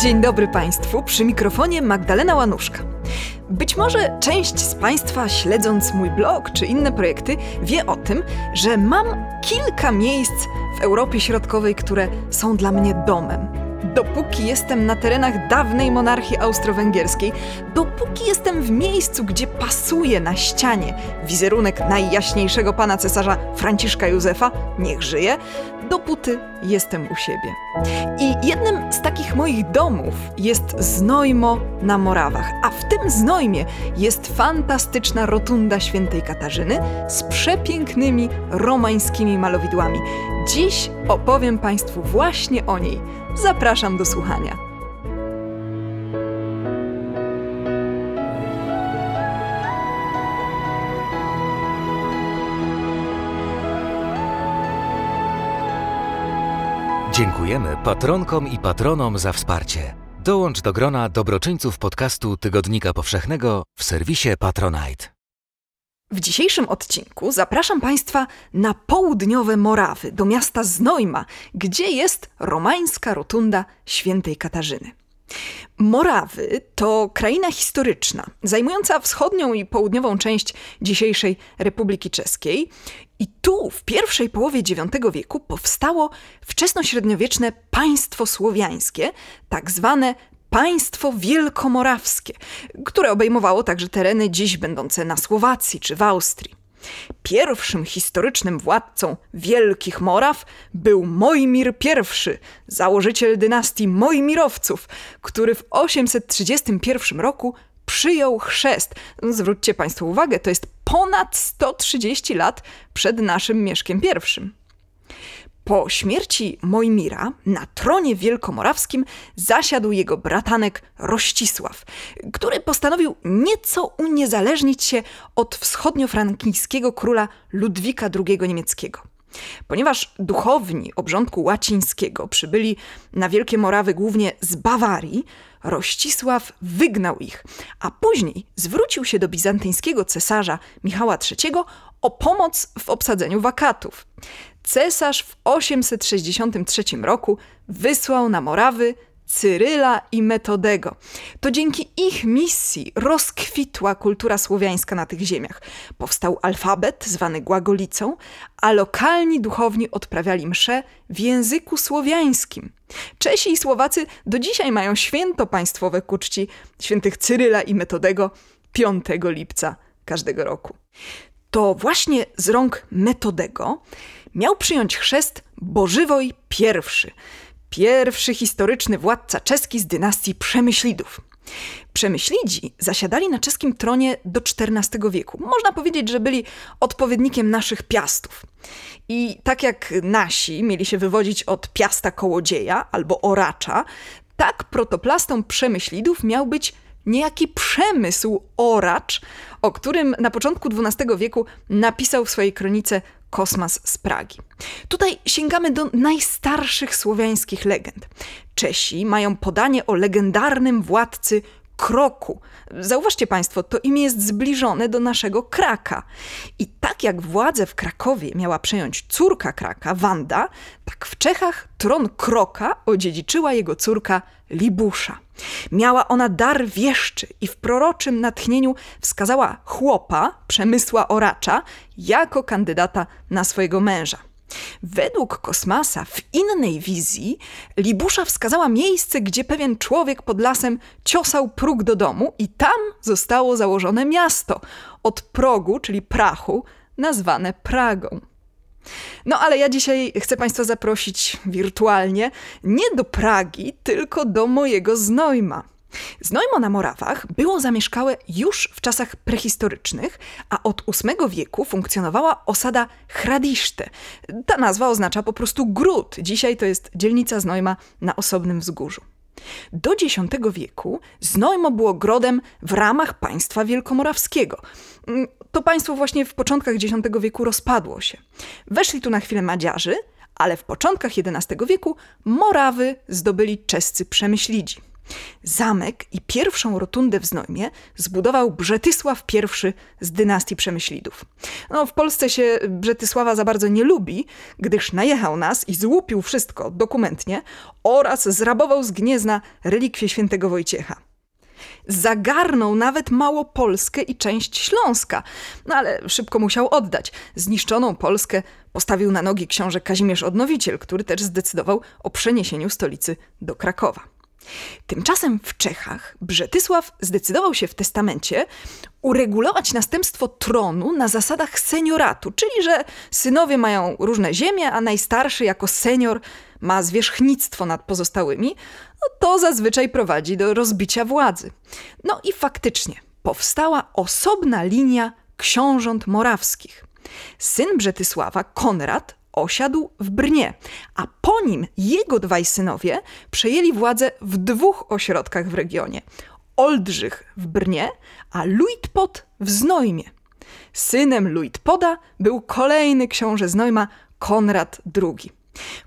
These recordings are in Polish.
Dzień dobry Państwu, przy mikrofonie Magdalena Łanuszka. Być może część z Państwa, śledząc mój blog czy inne projekty, wie o tym, że mam kilka miejsc w Europie Środkowej, które są dla mnie domem dopóki jestem na terenach dawnej monarchii austro-węgierskiej, dopóki jestem w miejscu, gdzie pasuje na ścianie wizerunek najjaśniejszego pana cesarza Franciszka Józefa, niech żyje, dopóty jestem u siebie. I jednym z takich moich domów jest Znojmo na Morawach, a w tym Znojmie jest fantastyczna rotunda świętej Katarzyny z przepięknymi romańskimi malowidłami. Dziś opowiem Państwu właśnie o niej. Zapraszam do słuchania. Dziękujemy patronkom i patronom za wsparcie. Dołącz do grona dobroczyńców podcastu Tygodnika Powszechnego w serwisie Patronite. W dzisiejszym odcinku zapraszam Państwa na południowe Morawy, do miasta Znojma, gdzie jest romańska rotunda świętej Katarzyny. Morawy to kraina historyczna, zajmująca wschodnią i południową część dzisiejszej Republiki Czeskiej. I tu w pierwszej połowie IX wieku powstało wczesnośredniowieczne państwo słowiańskie, tak zwane państwo wielkomorawskie, które obejmowało także tereny dziś będące na Słowacji czy w Austrii. Pierwszym historycznym władcą Wielkich Moraw był Mojmir I, założyciel dynastii Mojmirowców, który w 831 roku przyjął chrzest. Zwróćcie Państwo uwagę, to jest ponad 130 lat przed naszym Mieszkiem I. Po śmierci Mojmira na tronie wielkomorawskim zasiadł jego bratanek Rościsław, który postanowił nieco uniezależnić się od wschodniofrankijskiego króla Ludwika II niemieckiego. Ponieważ duchowni obrządku łacińskiego przybyli na Wielkie Morawy głównie z Bawarii, Rościsław wygnał ich, a później zwrócił się do bizantyjskiego cesarza Michała III o pomoc w obsadzeniu wakatów cesarz w 863 roku wysłał na Morawy Cyryla i Metodego. To dzięki ich misji rozkwitła kultura słowiańska na tych ziemiach. Powstał alfabet zwany głagolicą, a lokalni duchowni odprawiali msze w języku słowiańskim. Czesi i Słowacy do dzisiaj mają święto państwowe ku czci świętych Cyryla i Metodego 5 lipca każdego roku. To właśnie z rąk Metodego miał przyjąć chrzest Bożywoj I, pierwszy historyczny władca czeski z dynastii Przemyślidów. Przemyślidzi zasiadali na czeskim tronie do XIV wieku. Można powiedzieć, że byli odpowiednikiem naszych piastów. I tak jak nasi mieli się wywodzić od piasta kołodzieja albo oracza, tak protoplastą Przemyślidów miał być niejaki przemysł oracz, o którym na początku XII wieku napisał w swojej kronice Kosmas z Pragi. Tutaj sięgamy do najstarszych słowiańskich legend. Czesi mają podanie o legendarnym władcy Kroku. Zauważcie Państwo, to imię jest zbliżone do naszego Kraka. I tak jak władzę w Krakowie miała przejąć córka Kraka, Wanda, tak w Czechach tron Kroka odziedziczyła jego córka Libusza. Miała ona dar wieszczy i w proroczym natchnieniu wskazała chłopa, Przemysła Oracza, jako kandydata na swojego męża. Według Kosmasa w innej wizji Libusza wskazała miejsce, gdzie pewien człowiek pod lasem ciosał próg do domu i tam zostało założone miasto od progu, czyli prachu, nazwane Pragą. No ale ja dzisiaj chcę Państwa zaprosić wirtualnie nie do Pragi, tylko do mojego Znojma. Znojmo na Morawach było zamieszkałe już w czasach prehistorycznych, a od VIII wieku funkcjonowała osada Hradiszte. Ta nazwa oznacza po prostu gród. Dzisiaj to jest dzielnica Znojma na osobnym wzgórzu. Do X wieku Znojmo było grodem w ramach państwa wielkomorawskiego. Mm, to państwo właśnie w początkach X wieku rozpadło się. Weszli tu na chwilę Madziarzy, ale w początkach XI wieku Morawy zdobyli czescy przemyślidzi. Zamek i pierwszą rotundę w Znojmie zbudował Brzetysław I z dynastii Przemyślidów. No, w Polsce się Brzetysława za bardzo nie lubi, gdyż najechał nas i złupił wszystko dokumentnie oraz zrabował z Gniezna relikwie świętego Wojciecha. Zagarnął nawet Małopolskę i część Śląska, no ale szybko musiał oddać. Zniszczoną Polskę postawił na nogi książę Kazimierz Odnowiciel, który też zdecydował o przeniesieniu stolicy do Krakowa. Tymczasem w Czechach Brzetysław zdecydował się w testamencie uregulować następstwo tronu na zasadach senioratu, czyli że synowie mają różne ziemie, a najstarszy jako senior ma zwierzchnictwo nad pozostałymi, no to zazwyczaj prowadzi do rozbicia władzy. No i faktycznie powstała osobna linia książąt morawskich. Syn Brzetysława, Konrad, osiadł w Brnie, a po nim jego dwaj synowie przejęli władzę w dwóch ośrodkach w regionie. Oldrzych w Brnie, a Luitpot w Znojmie. Synem Luitpoda był kolejny książę Znojma, Konrad II.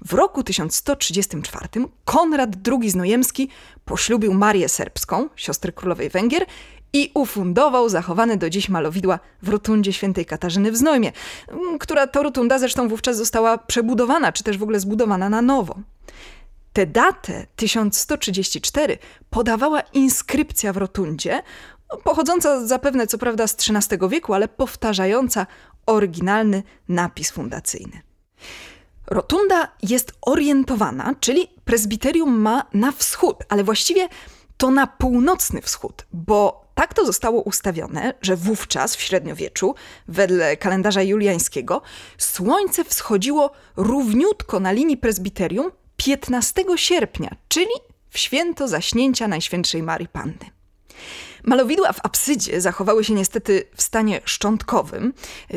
W roku 1134 Konrad II Znojemski poślubił Marię Serbską, siostrę królowej Węgier, i ufundował zachowane do dziś malowidła w rotundzie świętej Katarzyny w Znojmie, która to rotunda zresztą wówczas została przebudowana, czy też w ogóle zbudowana na nowo. Tę datę 1134 podawała inskrypcja w rotundzie, pochodząca zapewne co prawda z XIII wieku, ale powtarzająca oryginalny napis fundacyjny. Rotunda jest orientowana, czyli prezbiterium ma na wschód, ale właściwie to na północny wschód, bo tak to zostało ustawione, że wówczas w średniowieczu, wedle kalendarza juliańskiego, słońce wschodziło równiutko na linii prezbiterium 15 sierpnia, czyli w święto zaśnięcia Najświętszej Marii Panny. Malowidła w apsydzie zachowały się niestety w stanie szczątkowym.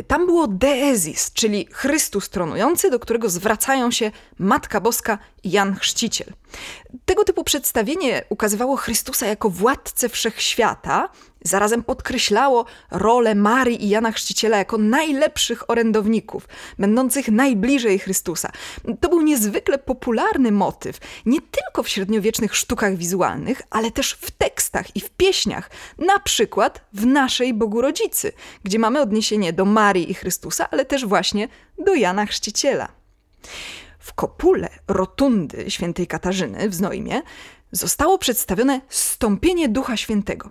Tam było deezis, czyli Chrystus tronujący, do którego zwracają się Matka Boska Jan Chrzciciel. Tego typu przedstawienie ukazywało Chrystusa jako władcę wszechświata, zarazem podkreślało rolę Marii i Jana Chrzciciela jako najlepszych orędowników, będących najbliżej Chrystusa. To był niezwykle popularny motyw, nie tylko w średniowiecznych sztukach wizualnych, ale też w tekstach i w pieśniach, na przykład w naszej Bogu Rodzicy, gdzie mamy odniesienie do Marii i Chrystusa, ale też właśnie do Jana Chrzciciela. W kopule rotundy świętej Katarzyny w Znojmie zostało przedstawione stąpienie Ducha Świętego.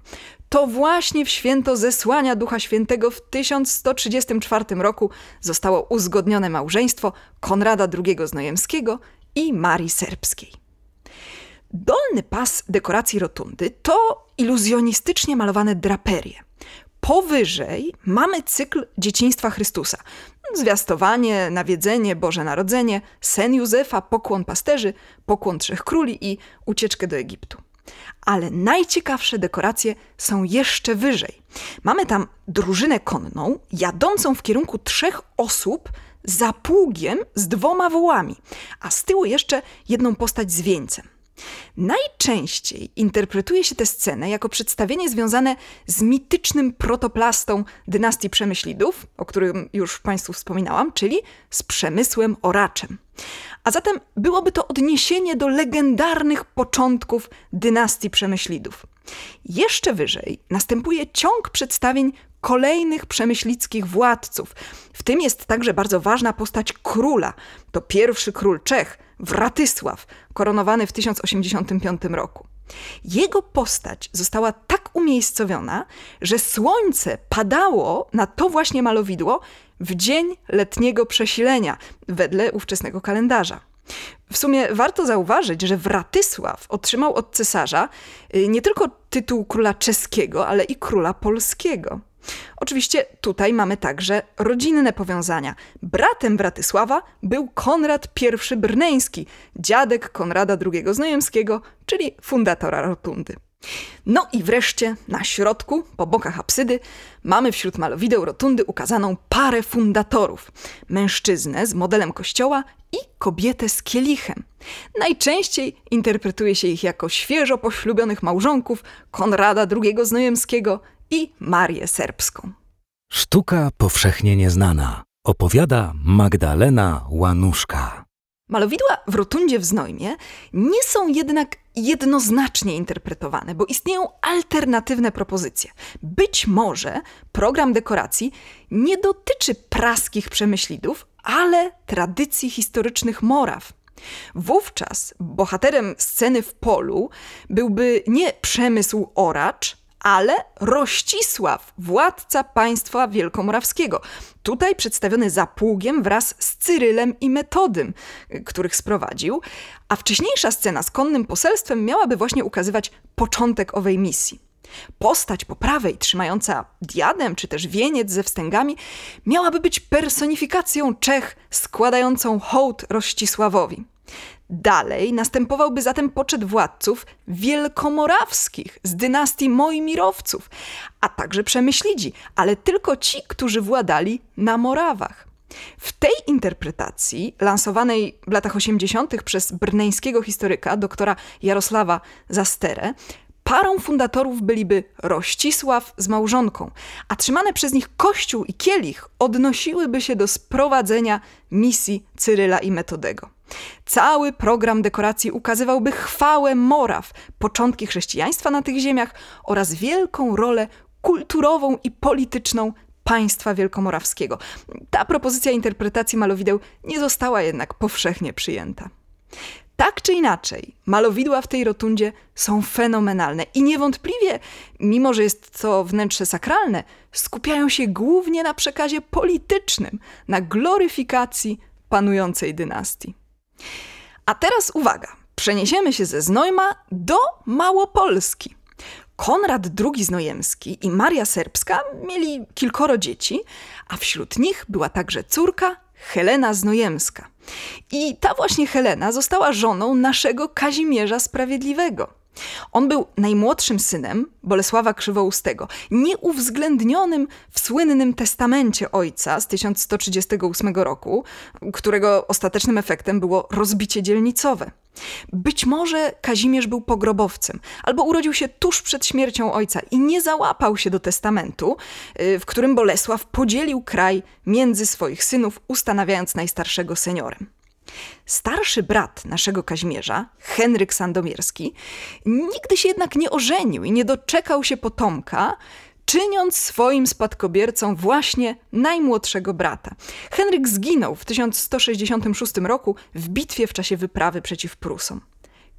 To właśnie w święto zesłania Ducha Świętego w 1134 roku zostało uzgodnione małżeństwo Konrada II Znojemskiego i Marii Serbskiej. Dolny pas dekoracji rotundy to iluzjonistycznie malowane draperie. Powyżej mamy cykl dzieciństwa Chrystusa. Zwiastowanie, nawiedzenie, Boże Narodzenie, sen Józefa, pokłon pasterzy, pokłon trzech króli i ucieczkę do Egiptu. Ale najciekawsze dekoracje są jeszcze wyżej. Mamy tam drużynę konną, jadącą w kierunku trzech osób za pługiem z dwoma wołami, a z tyłu jeszcze jedną postać z wieńcem. Najczęściej interpretuje się tę scenę jako przedstawienie związane z mitycznym protoplastą dynastii Przemyślidów, o którym już Państwu wspominałam, czyli z Przemysłem Oraczem. A zatem byłoby to odniesienie do legendarnych początków dynastii Przemyślidów. Jeszcze wyżej następuje ciąg przedstawień kolejnych przemyślickich władców. W tym jest także bardzo ważna postać króla. To pierwszy król Czech, Wratysław, koronowany w 1085 roku. Jego postać została tak umiejscowiona, że słońce padało na to właśnie malowidło w dzień letniego przesilenia, wedle ówczesnego kalendarza. W sumie warto zauważyć, że Wratysław otrzymał od cesarza y, nie tylko tytuł króla czeskiego, ale i króla polskiego. Oczywiście tutaj mamy także rodzinne powiązania. Bratem Bratysława był Konrad I Brneński, dziadek Konrada II Znojemskiego, czyli fundatora rotundy. No i wreszcie na środku, po bokach apsydy, mamy wśród malowideł rotundy ukazaną parę fundatorów. Mężczyznę z modelem kościoła i kobietę z kielichem. Najczęściej interpretuje się ich jako świeżo poślubionych małżonków Konrada II Znojemskiego i Marię Serbską. Sztuka powszechnie nieznana opowiada Magdalena Łanuszka. Malowidła w rotundzie w Znojmie nie są jednak jednoznacznie interpretowane, bo istnieją alternatywne propozycje. Być może program dekoracji nie dotyczy praskich przemyślidów, ale tradycji historycznych Moraw. Wówczas bohaterem sceny w polu byłby nie przemysł oracz, ale Rościsław, władca państwa wielkomorawskiego. Tutaj przedstawiony za pługiem wraz z Cyrylem i Metodym, których sprowadził, a wcześniejsza scena z konnym poselstwem miałaby właśnie ukazywać początek owej misji. Postać po prawej, trzymająca diadem czy też wieniec ze wstęgami, miałaby być personifikacją Czech składającą hołd Rościsławowi. Dalej następowałby zatem poczet władców wielkomorawskich z dynastii Mojmirowców, a także przemyślidzi, ale tylko ci, którzy władali na Morawach. W tej interpretacji, lansowanej w latach 80. przez brneńskiego historyka doktora Jarosława Zasterę, Parą fundatorów byliby Rościsław z małżonką, a trzymane przez nich kościół i kielich odnosiłyby się do sprowadzenia misji Cyryla i Metodego. Cały program dekoracji ukazywałby chwałę Moraw, początki chrześcijaństwa na tych ziemiach oraz wielką rolę kulturową i polityczną państwa wielkomorawskiego. Ta propozycja interpretacji malowideł nie została jednak powszechnie przyjęta. Tak czy inaczej, malowidła w tej rotundzie są fenomenalne i niewątpliwie, mimo że jest to wnętrze sakralne, skupiają się głównie na przekazie politycznym, na gloryfikacji panującej dynastii. A teraz uwaga, przeniesiemy się ze Znojma do Małopolski. Konrad II Znojemski i Maria Serbska mieli kilkoro dzieci, a wśród nich była także córka Helena Znojemska. I ta właśnie Helena została żoną naszego Kazimierza Sprawiedliwego. On był najmłodszym synem Bolesława Krzywoustego, nieuwzględnionym w słynnym testamencie ojca z 1138 roku, którego ostatecznym efektem było rozbicie dzielnicowe. Być może Kazimierz był pogrobowcem, albo urodził się tuż przed śmiercią ojca i nie załapał się do testamentu, y, w którym Bolesław podzielił kraj między swoich synów, ustanawiając najstarszego seniorem. Starszy brat naszego Kazimierza, Henryk Sandomierski, nigdy się jednak nie ożenił i nie doczekał się potomka, czyniąc swoim spadkobiercą właśnie najmłodszego brata. Henryk zginął w 1166 roku w bitwie w czasie wyprawy przeciw Prusom.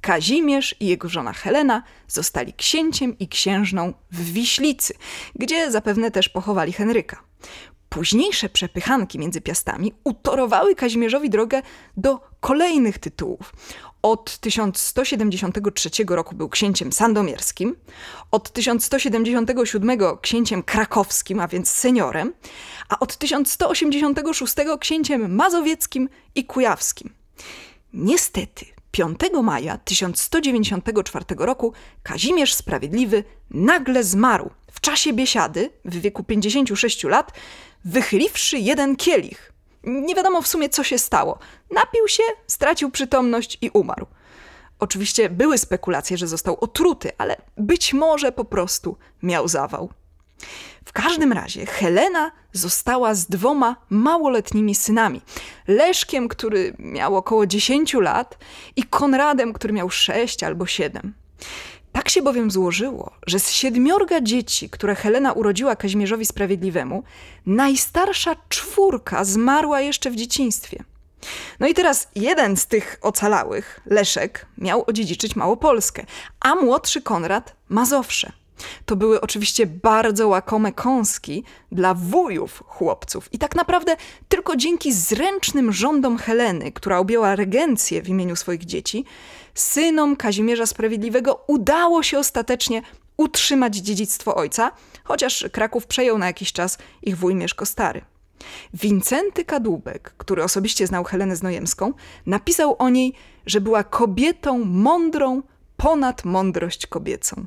Kazimierz i jego żona Helena zostali księciem i księżną w Wiślicy, gdzie zapewne też pochowali Henryka. Późniejsze przepychanki między piastami utorowały Kazimierzowi drogę do kolejnych tytułów. Od 1173 roku był księciem sandomierskim, od 1177 księciem krakowskim, a więc seniorem, a od 1186 księciem mazowieckim i kujawskim. Niestety, 5 maja 1194 roku Kazimierz Sprawiedliwy nagle zmarł w czasie biesiady w wieku 56 lat, wychyliwszy jeden kielich. Nie wiadomo w sumie, co się stało. Napił się, stracił przytomność i umarł. Oczywiście były spekulacje, że został otruty, ale być może po prostu miał zawał. W każdym razie Helena została z dwoma małoletnimi synami. Leszkiem, który miał około 10 lat i Konradem, który miał 6 albo 7. Tak się bowiem złożyło, że z siedmiorga dzieci, które Helena urodziła Kazimierzowi Sprawiedliwemu, najstarsza czwórka zmarła jeszcze w dzieciństwie. No i teraz jeden z tych ocalałych, Leszek, miał odziedziczyć Małopolskę, a młodszy Konrad Mazowsze. To były oczywiście bardzo łakome kąski dla wujów chłopców. I tak naprawdę tylko dzięki zręcznym rządom Heleny, która objęła regencję w imieniu swoich dzieci, synom Kazimierza Sprawiedliwego udało się ostatecznie utrzymać dziedzictwo ojca, chociaż Kraków przejął na jakiś czas ich wuj Mieszko Stary. Wincenty Kadłubek, który osobiście znał Helenę Znojemską, napisał o niej, że była kobietą mądrą ponad mądrość kobiecą.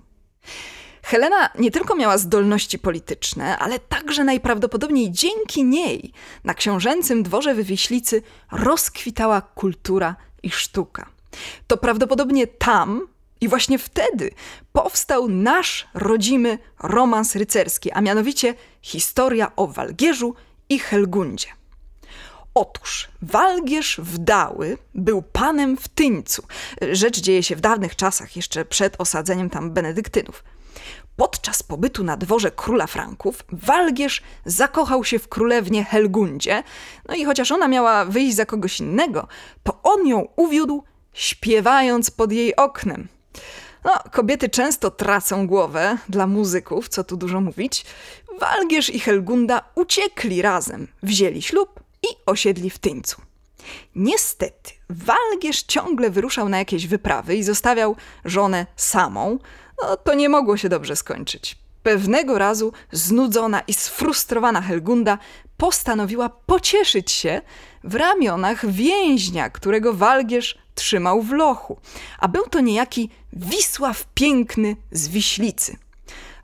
Helena nie tylko miała zdolności polityczne, ale także najprawdopodobniej dzięki niej na książęcym dworze we Wiślicy rozkwitała kultura i sztuka. To prawdopodobnie tam i właśnie wtedy powstał nasz rodzimy romans rycerski, a mianowicie historia o Walgierzu i Helgundzie. Otóż Walgierz Wdały był panem w Tyńcu. Rzecz dzieje się w dawnych czasach, jeszcze przed osadzeniem tam benedyktynów. Podczas pobytu na dworze króla Franków Walgierz zakochał się w królewnie Helgundzie, no i chociaż ona miała wyjść za kogoś innego, to on ją uwiódł, śpiewając pod jej oknem. No, kobiety często tracą głowę dla muzyków, co tu dużo mówić. Walgierz i Helgunda uciekli razem, wzięli ślub i osiedli w Tyńcu. Niestety, Walgierz ciągle wyruszał na jakieś wyprawy i zostawiał żonę samą. No, to nie mogło się dobrze skończyć. Pewnego razu znudzona i sfrustrowana Helgunda postanowiła pocieszyć się w ramionach więźnia, którego Walgierz trzymał w lochu. A był to niejaki Wisław Piękny z Wiślicy.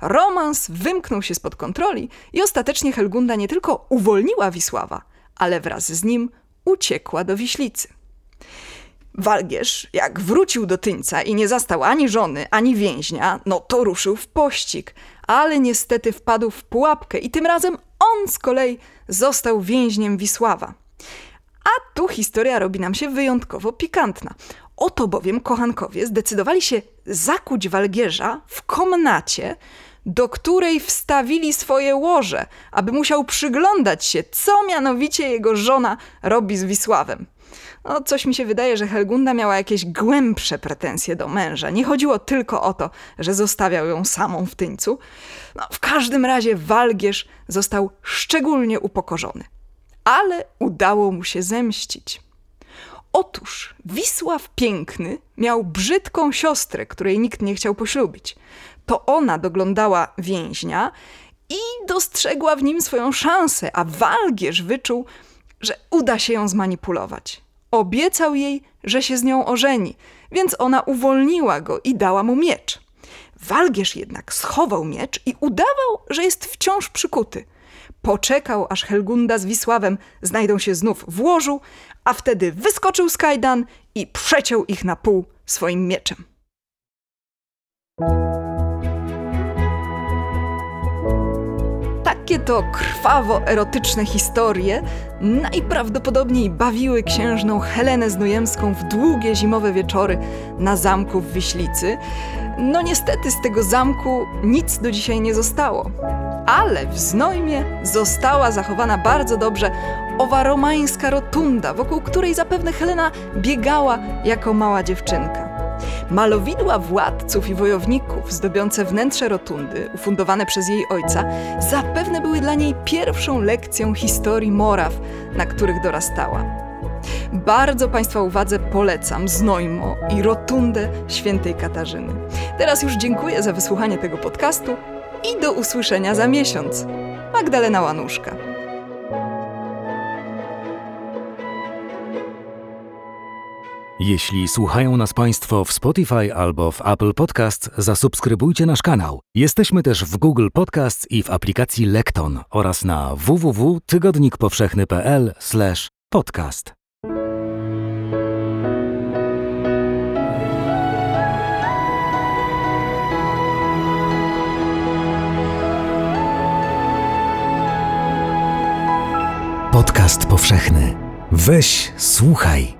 Romans wymknął się spod kontroli i ostatecznie Helgunda nie tylko uwolniła Wisława, ale wraz z nim uciekła do Wiślicy. Walgierz, jak wrócił do Tyńca i nie zastał ani żony, ani więźnia, no to ruszył w pościg, ale niestety wpadł w pułapkę i tym razem on z kolei został więźniem Wisława. A tu historia robi nam się wyjątkowo pikantna. Oto bowiem kochankowie zdecydowali się zakuć Walgierza w komnacie, do której wstawili swoje łoże, aby musiał przyglądać się, co mianowicie jego żona robi z Wisławem. No, coś mi się wydaje, że Helgunda miała jakieś głębsze pretensje do męża. Nie chodziło tylko o to, że zostawiał ją samą w tyńcu. No, w każdym razie Walgierz został szczególnie upokorzony. Ale udało mu się zemścić. Otóż Wisław Piękny miał brzydką siostrę, której nikt nie chciał poślubić. To ona doglądała więźnia i dostrzegła w nim swoją szansę, a Walgierz wyczuł, że uda się ją zmanipulować. Obiecał jej, że się z nią ożeni, więc ona uwolniła go i dała mu miecz. Walgierz jednak schował miecz i udawał, że jest wciąż przykuty. Poczekał, aż Helgunda z Wisławem znajdą się znów w łożu, a wtedy wyskoczył z kajdan i przeciął ich na pół swoim mieczem. Takie to krwawo-erotyczne historie najprawdopodobniej bawiły księżną Helenę Znojemską w długie zimowe wieczory na zamku w Wiślicy. No niestety z tego zamku nic do dzisiaj nie zostało. Ale w Znojmie została zachowana bardzo dobrze owa romańska rotunda, wokół której zapewne Helena biegała jako mała dziewczynka. Malowidła władców i wojowników zdobiące wnętrze rotundy, ufundowane przez jej ojca, zapewne były dla niej pierwszą lekcją historii Moraw, na których dorastała. Bardzo Państwa uwadze polecam Znojmo i rotundę świętej Katarzyny. Teraz już dziękuję za wysłuchanie tego podcastu i do usłyszenia za miesiąc. Magdalena Łanuszka. Jeśli słuchają nas Państwo w Spotify albo w Apple Podcast, zasubskrybujcie nasz kanał. Jesteśmy też w Google Podcast i w aplikacji Lekton oraz na www.tygodnikpowszechny.pl/podcast. Podcast powszechny. Weź, słuchaj.